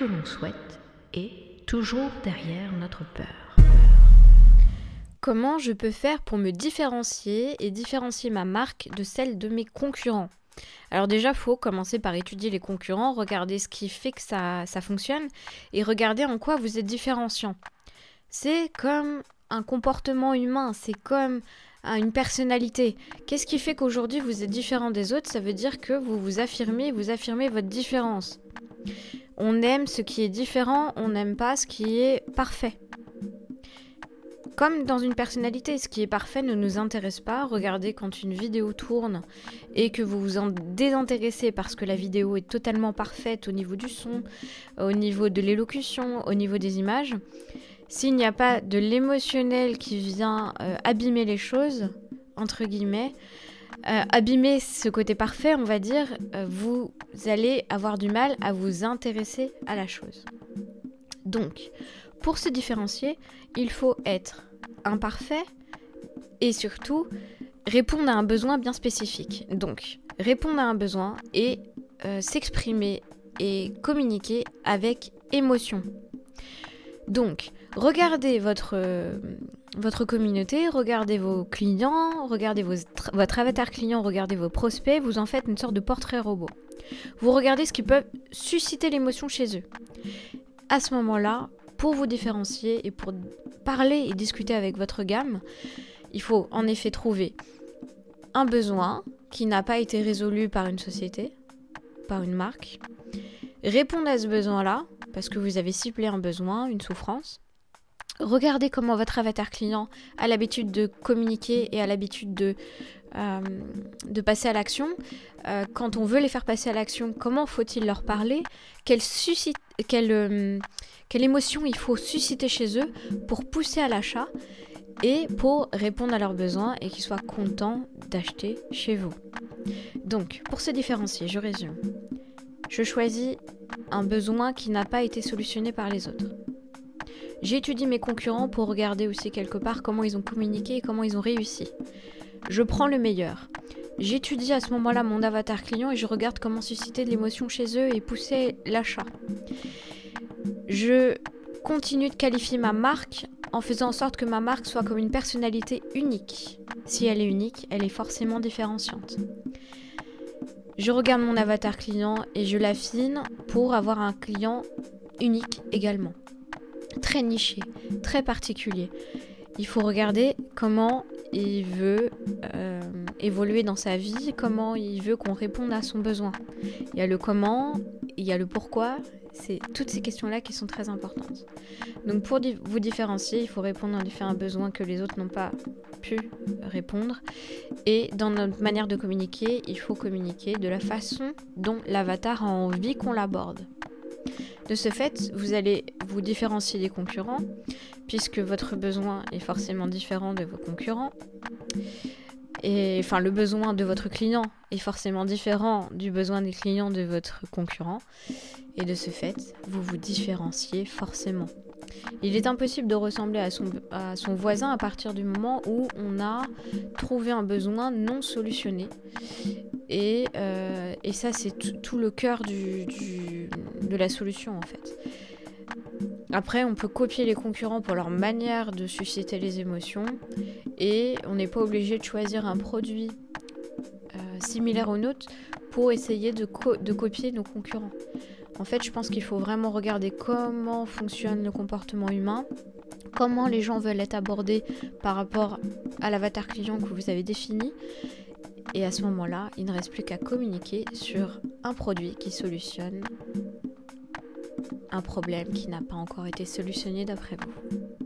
que l'on souhaite et toujours derrière notre peur. Comment je peux faire pour me différencier et différencier ma marque de celle de mes concurrents? Alors déjà, faut commencer par étudier les concurrents, regarder ce qui fait que ça, ça fonctionne et regarder en quoi vous êtes différenciant. C'est comme un comportement humain, c'est comme une personnalité. Qu'est-ce qui fait qu'aujourd'hui vous êtes différent des autres? Ça veut dire que vous vous affirmez, vous affirmez votre différence. On aime ce qui est différent, on n'aime pas ce qui est parfait. Comme dans une personnalité, ce qui est parfait ne nous intéresse pas. Regardez quand une vidéo tourne et que vous vous en désintéressez parce que la vidéo est totalement parfaite au niveau du son, au niveau de l'élocution, au niveau des images. S'il n'y a pas de l'émotionnel qui vient euh, abîmer les choses, entre guillemets, euh, abîmer ce côté parfait, on va dire, euh, vous allez avoir du mal à vous intéresser à la chose. Donc, pour se différencier, il faut être imparfait et surtout répondre à un besoin bien spécifique. Donc, répondre à un besoin et euh, s'exprimer et communiquer avec émotion. Donc, regardez votre, euh, votre communauté, regardez vos clients, regardez votre avatar client, regardez vos prospects, vous en faites une sorte de portrait robot. Vous regardez ce qui peut susciter l'émotion chez eux. À ce moment-là, pour vous différencier et pour parler et discuter avec votre gamme, il faut en effet trouver un besoin qui n'a pas été résolu par une société, par une marque. Répondre à ce besoin-là, parce que vous avez ciblé un besoin, une souffrance. Regardez comment votre avatar client a l'habitude de communiquer et a l'habitude de, euh, passer à l'action. Euh, quand on veut les faire passer à l'action, comment faut-il leur parler? Euh, quelle émotion il faut susciter chez eux pour pousser à l'achat et pour répondre à leurs besoins et qu'ils soient contents d'acheter chez vous? Donc, pour se différencier, je résume. Je choisis un besoin qui n'a pas été solutionné par les autres. J'étudie mes concurrents pour regarder aussi quelque part comment ils ont communiqué et comment ils ont réussi. Je prends le meilleur. J'étudie à ce moment-là mon avatar client et je regarde comment susciter de l'émotion chez eux et pousser l'achat. Je continue de qualifier ma marque en faisant en sorte que ma marque soit comme une personnalité unique. Si elle est unique, elle est forcément différenciante. Je regarde mon avatar client et je l'affine pour avoir un client unique également. Très niché, très particulier. Il faut regarder comment il veut euh, évoluer dans sa vie, comment il veut qu'on réponde à son besoin. Il y a le comment, il y a le pourquoi, c'est toutes ces questions-là qui sont très importantes. Donc pour vous différencier, il faut répondre à un besoin que les autres n'ont pas pu répondre. Et dans notre manière de communiquer, il faut communiquer de la façon dont l'avatar a envie qu'on l'aborde. De ce fait, vous allez vous différencier des concurrents, puisque votre besoin est forcément différent de vos concurrents. Enfin, le besoin de votre client est forcément différent du besoin des clients de votre concurrent. Et de ce fait, vous vous différenciez forcément. Il est impossible de ressembler à son, voisin à partir du moment où on a trouvé un besoin non solutionné. Et, euh, ça, c'est tout le cœur de la solution en fait. Après, on peut copier les concurrents pour leur manière de susciter les émotions et on n'est pas obligé de choisir un produit euh, similaire au nôtre pour essayer de, de copier nos concurrents. En fait, je pense qu'il faut vraiment regarder comment fonctionne le comportement humain, comment les gens veulent être abordés par rapport à l'avatar client que vous avez défini. Et à ce moment-là, il ne reste plus qu'à communiquer sur un produit qui solutionne un problème qui n'a pas encore été solutionné d'après vous?